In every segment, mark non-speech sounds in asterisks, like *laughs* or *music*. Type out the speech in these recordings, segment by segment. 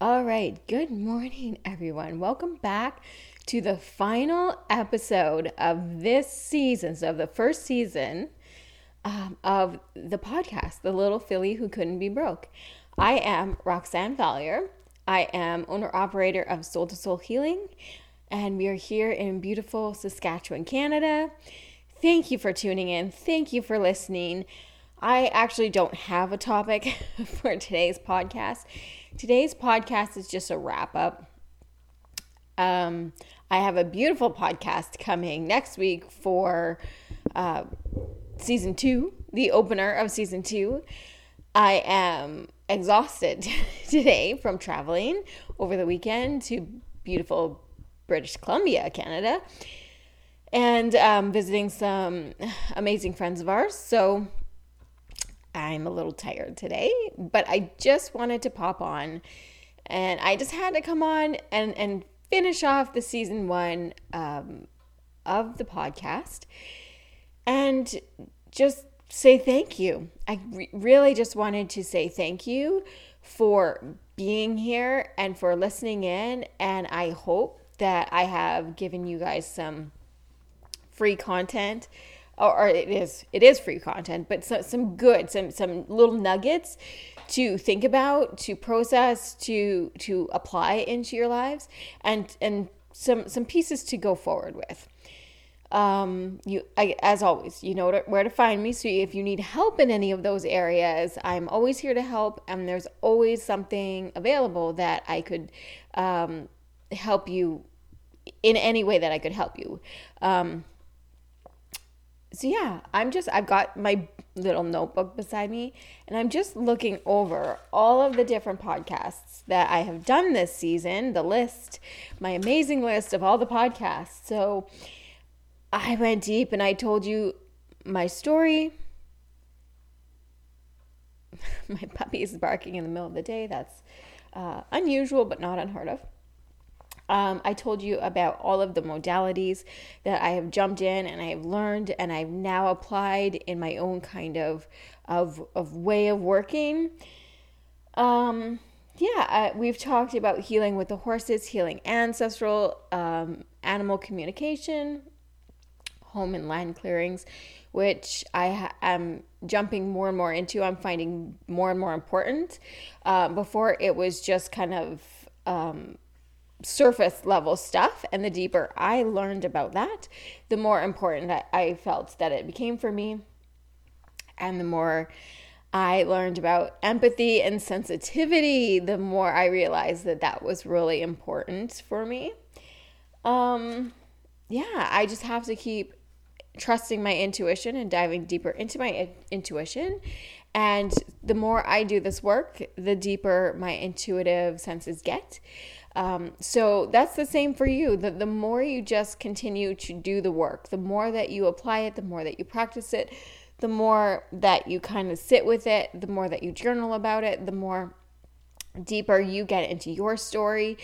All right, good morning, everyone. Welcome back to the final episode of this season, so of the first season um, of the podcast, The Little Filly Who Couldn't Be Broke. I am Roxanne Vallier. I am owner operator of Soul to Soul Healing, and we are here in beautiful Saskatchewan, Canada. Thank you for tuning in. Thank you for listening. I actually don't have a topic *laughs* for today's podcast. Today's podcast is just a wrap up. Um, I have a beautiful podcast coming next week for uh, season two, the opener of season two. I am exhausted *laughs* today from traveling over the weekend to beautiful British Columbia, Canada, and um, visiting some amazing friends of ours. So I'm a little tired today, but I just wanted to pop on and I just had to come on and, and finish off the season one um, of the podcast and just say thank you. I re- really just wanted to say thank you for being here and for listening in. And I hope that I have given you guys some free content or, it is it is free content, but some some good, some some little nuggets to think about, to process, to to apply into your lives, and and some some pieces to go forward with. Um, you I, as always, you know where to find me. So if you need help in any of those areas, I'm always here to help, and there's always something available that I could um, help you in any way that I could help you. Um, so yeah, I'm just I've got my little notebook beside me and I'm just looking over all of the different podcasts that I have done this season, the list, my amazing list of all the podcasts. So I went deep and I told you my story. *laughs* my puppy is barking in the middle of the day. That's uh, unusual but not unheard of. Um, I told you about all of the modalities that I have jumped in and I have learned and I've now applied in my own kind of of, of way of working. Um, yeah, we've talked about healing with the horses, healing ancestral um, animal communication, home and land clearings, which I ha- am jumping more and more into. I'm finding more and more important. Uh, before it was just kind of um, surface level stuff and the deeper I learned about that, the more important I felt that it became for me. And the more I learned about empathy and sensitivity, the more I realized that that was really important for me. Um, yeah, I just have to keep trusting my intuition and diving deeper into my intuition. And the more I do this work, the deeper my intuitive senses get. Um, so that's the same for you. The, the more you just continue to do the work, the more that you apply it, the more that you practice it, the more that you kind of sit with it, the more that you journal about it, the more deeper you get into your story,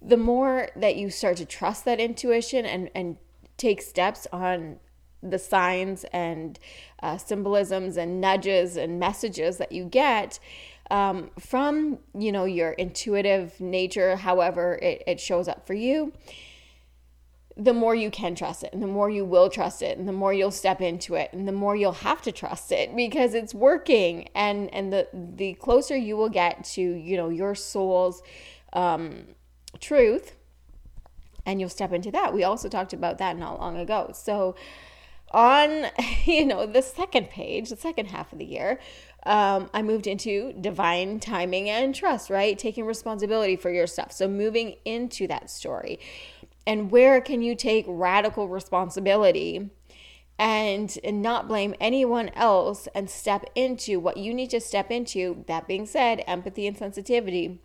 the more that you start to trust that intuition and, and take steps on the signs and uh, symbolisms and nudges and messages that you get um, from you know your intuitive nature however it, it shows up for you the more you can trust it and the more you will trust it and the more you'll step into it and the more you'll have to trust it *laughs* because it's working. And and the the closer you will get to you know your soul's um, truth and you'll step into that. We also talked about that not long ago. So on *laughs* you know the second page the second half of the year um, I moved into divine timing and trust, right? Taking responsibility for your stuff. So moving into that story. And where can you take radical responsibility and, and not blame anyone else and step into what you need to step into? That being said, empathy and sensitivity.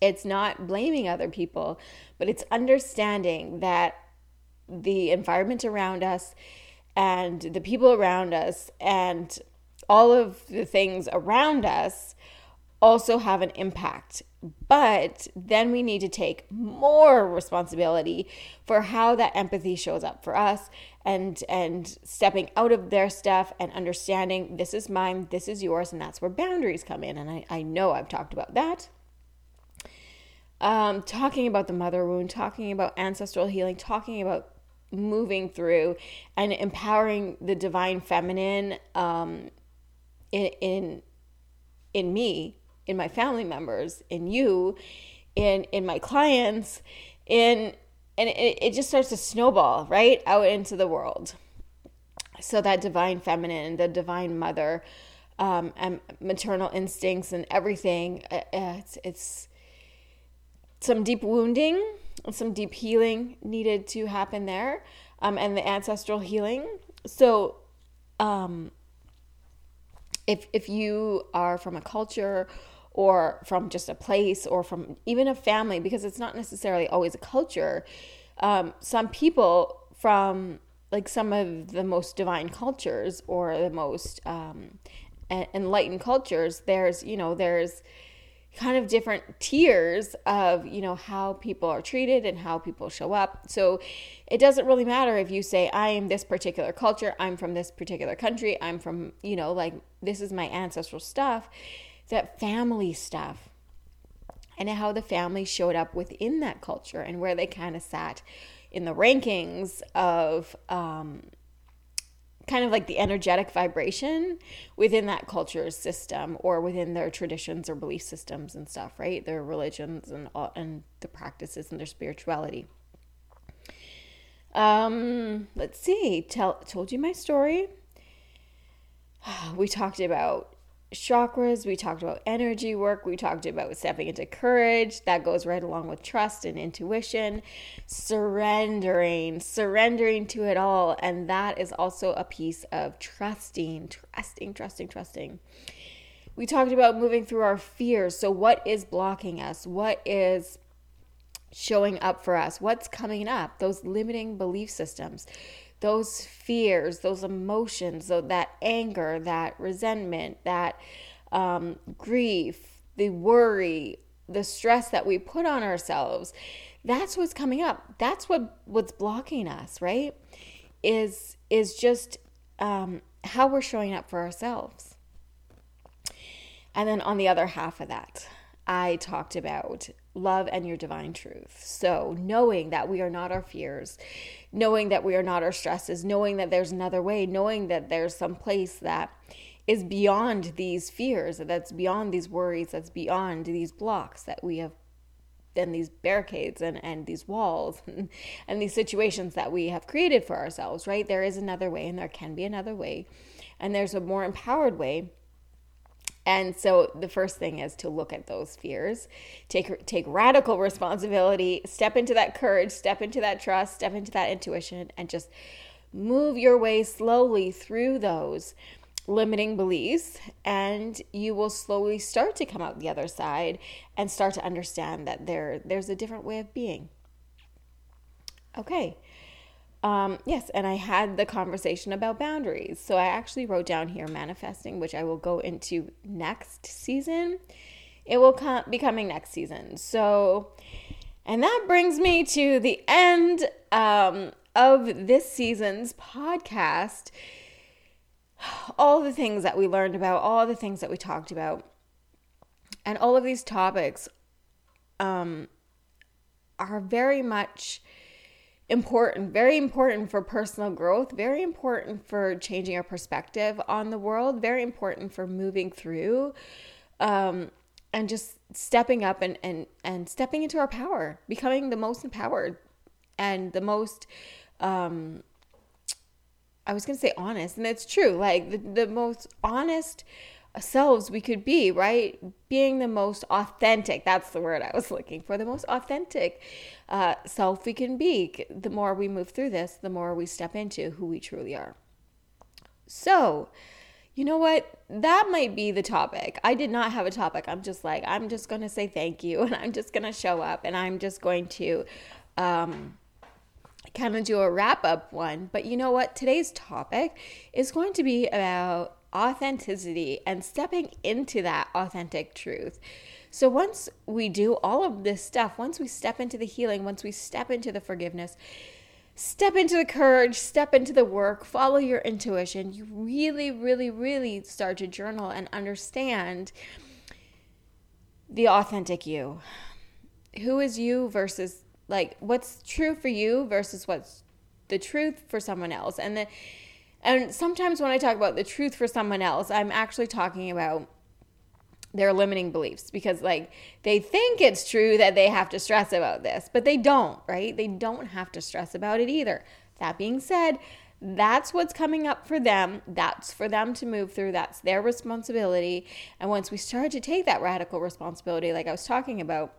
It's not blaming other people, but it's understanding that the environment around us and the people around us and all of the things around us also have an impact. But then we need to take more responsibility for how that empathy shows up for us and and stepping out of their stuff and understanding this is mine, this is yours, and that's where boundaries come in. And I, I know I've talked about that. um, talking about the mother wound, talking about ancestral healing, talking about moving through and empowering the divine feminine um, in in in me, in my family members, in you, in in my clients, in and it, it just starts to snowball right out into the world. So that divine feminine, the divine mother, um, and maternal instincts and everything, uh, uh it's it's some deep wounding, some deep healing needed to happen there, um, and the ancestral healing. So, um, if if you are from a culture or from just a place or from even a family, because it's not necessarily always a culture. Um, some people from like some of the most divine cultures or the most um, enlightened cultures, there's you know there's kind of different tiers of you know how people are treated and how people show up. So it doesn't really matter if you say i am this particular culture i'm from this particular country i'm from you know like this is my ancestral stuff that family stuff and how the family showed up within that culture and where they kind of sat in the rankings of um, kind of like the energetic vibration within that culture's system or within their traditions or belief systems and stuff, right? Their religions and all, and the practices and their spirituality. Um, let's see. Tell told you my story. *sighs* We talked about chakras, we talked about energy work, we talked about stepping into courage. That goes right along with trust and intuition, surrendering, surrendering to it all. And that is also a piece of trusting, trusting, trusting, trusting. We talked about moving through our fears. So, what is blocking us? What is showing up for us? What's coming up? Those limiting belief systems those fears, those emotions, that anger, that resentment, that um, grief, the worry, the stress that we put on ourselves, that's what's coming up. That's what what's blocking us, right? Is is just um, how we're showing up for ourselves. And then on the other half of that, I talked about love and your divine truth. So, knowing that we are not our fears, knowing that we are not our stresses, knowing that there's another way, knowing that there's some place that is beyond these fears, that's beyond these worries, that's beyond these blocks that we have and these barricades and, and these walls and, *laughs* and these situations that we have created for ourselves, right? There is another way and there can be another way. And there's a more empowered way and so the first thing is to look at those fears, take take radical responsibility, step into that courage, step into that trust, step into that intuition and just move your way slowly through those limiting beliefs and you will slowly start to come out the other side and start to understand that there there's a different way of being. Okay. Um, yes, and I had the conversation about boundaries. So I actually wrote down here manifesting, which I will go into next season. It will come, be coming next season. So, and that brings me to the end um, of this season's podcast. All the things that we learned about, all the things that we talked about, and all of these topics um, are very much important, very important for personal growth, very important for changing our perspective on the world, very important for moving through um, and just stepping up and, and, and stepping into our power, becoming the most empowered and the most, um, I was going to say honest, and it's true, like the, the most honest selves we could be, right? Being the most authentic. That's the word I was looking for. The most authentic uh, self we can be. The more we move through this, the more we step into who we truly are. So, you know what? That might be the topic. I did not have a topic. I'm just like, I'm just going to say thank you *laughs* and I'm just going to show up and I'm just going to um, kind of do a wrap up one. But you know what? Today's topic is going to be about authenticity and stepping into that authentic truth. So once we do all of this stuff, once we step into the healing, once we step into the forgiveness, step into the courage, step into the work, follow your intuition, you really, really, really start to journal and understand the authentic you, who is you versus like what's true for you versus what's the truth for someone else. And the and sometimes when I talk about the truth for someone else, I'm actually talking about their limiting beliefs because like they think it's true that they have to stress about this, but they don't, right? They don't have to stress about it either. That being said, that's what's coming up for them. That's for them to move through. That's their responsibility. And once we start to take that radical responsibility, like I was talking about,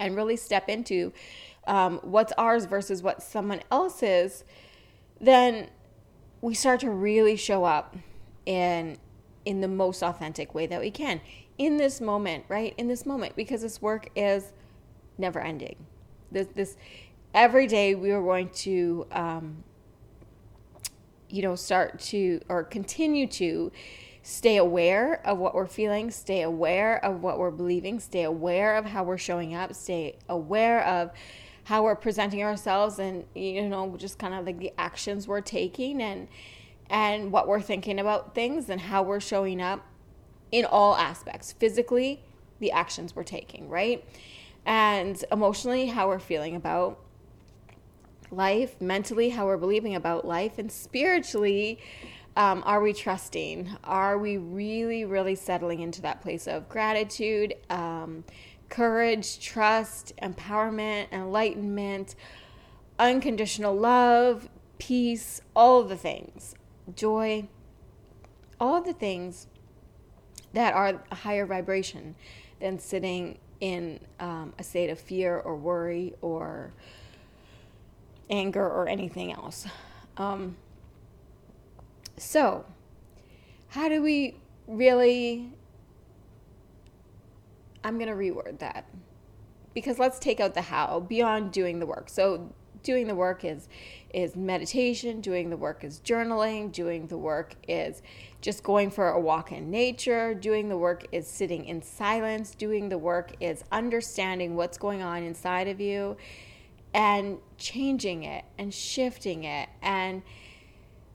and really step into um, what's ours versus what someone else's, then we start to really show up in in the most authentic way that we can in this moment, right? In this moment, because this work is never ending. This this every day we are going to um, you know start to or continue to stay aware of what we're feeling, stay aware of what we're believing, stay aware of how we're showing up, stay aware of how we're presenting ourselves and you know just kind of like the actions we're taking and and what we're thinking about things and how we're showing up in all aspects physically the actions we're taking right? And emotionally how we're feeling about life mentally how we're believing about life and spiritually um, are we trusting? Are we really really settling into that place of gratitude um, courage, trust, empowerment, enlightenment, unconditional love, peace, all of the things, joy, all of the things that are a higher vibration than sitting in um, a state of fear or worry or anger or anything else. Um, so, how do we really I'm going to reword that because let's take out the how beyond doing the work. So doing the work is is meditation, doing the work is journaling, doing the work is just going for a walk in nature, doing the work is sitting in silence, doing the work is understanding what's going on inside of you and changing it and shifting it and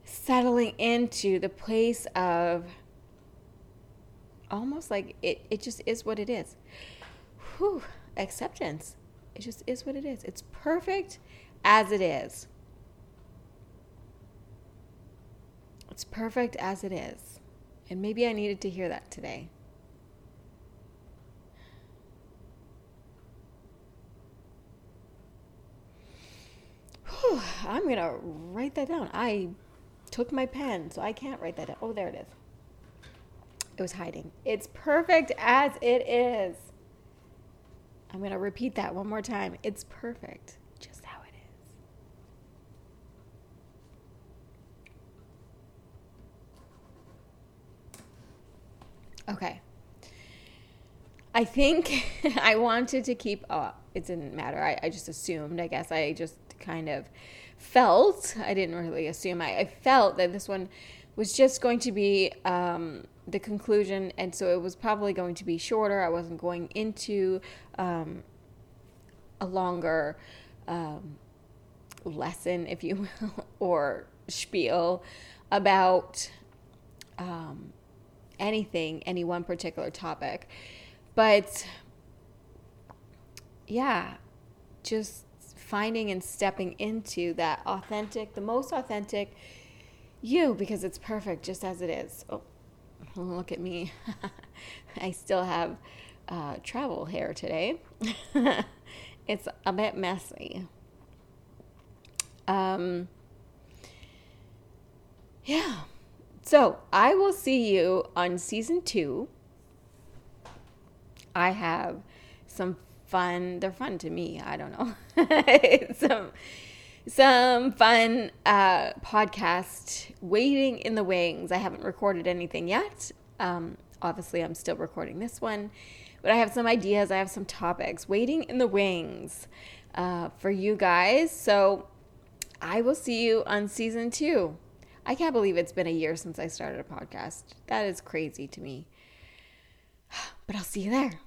settling into the place of almost like it, it just is what it is. Whew, acceptance. It just is what it is. It's perfect as it is. It's perfect as it is. And maybe I needed to hear that today. Whew, I'm going to write that down. I took my pen, so I can't write that down. Oh, there it is. It was hiding. It's perfect as it is. I'm going to repeat that one more time. It's perfect just how it is. Okay. I think *laughs* I wanted to keep, oh, it didn't matter. I, I just assumed, I guess. I just kind of felt, I didn't really assume, I, I felt that this one was just going to be um, the conclusion, and so it was probably going to be shorter. I wasn't going into um, a longer um, lesson, if you *laughs* will, or spiel about um, anything, any one particular topic. But yeah, just finding and stepping into that authentic, the most authentic you, because it's perfect just as it is. Oh, look at me. *laughs* I still have uh, travel hair today. *laughs* it's a bit messy. Um, yeah. So I will see you on season two. I have some fun. They're fun to me. I don't know. *laughs* some some fun uh, podcast waiting in the wings. I haven't recorded anything yet. Um, obviously, I'm still recording this one, but I have some ideas. I have some topics waiting in the wings uh, for you guys. So I will see you on season two. I can't believe it's been a year since I started a podcast. That is crazy to me. *sighs* But I'll see you there.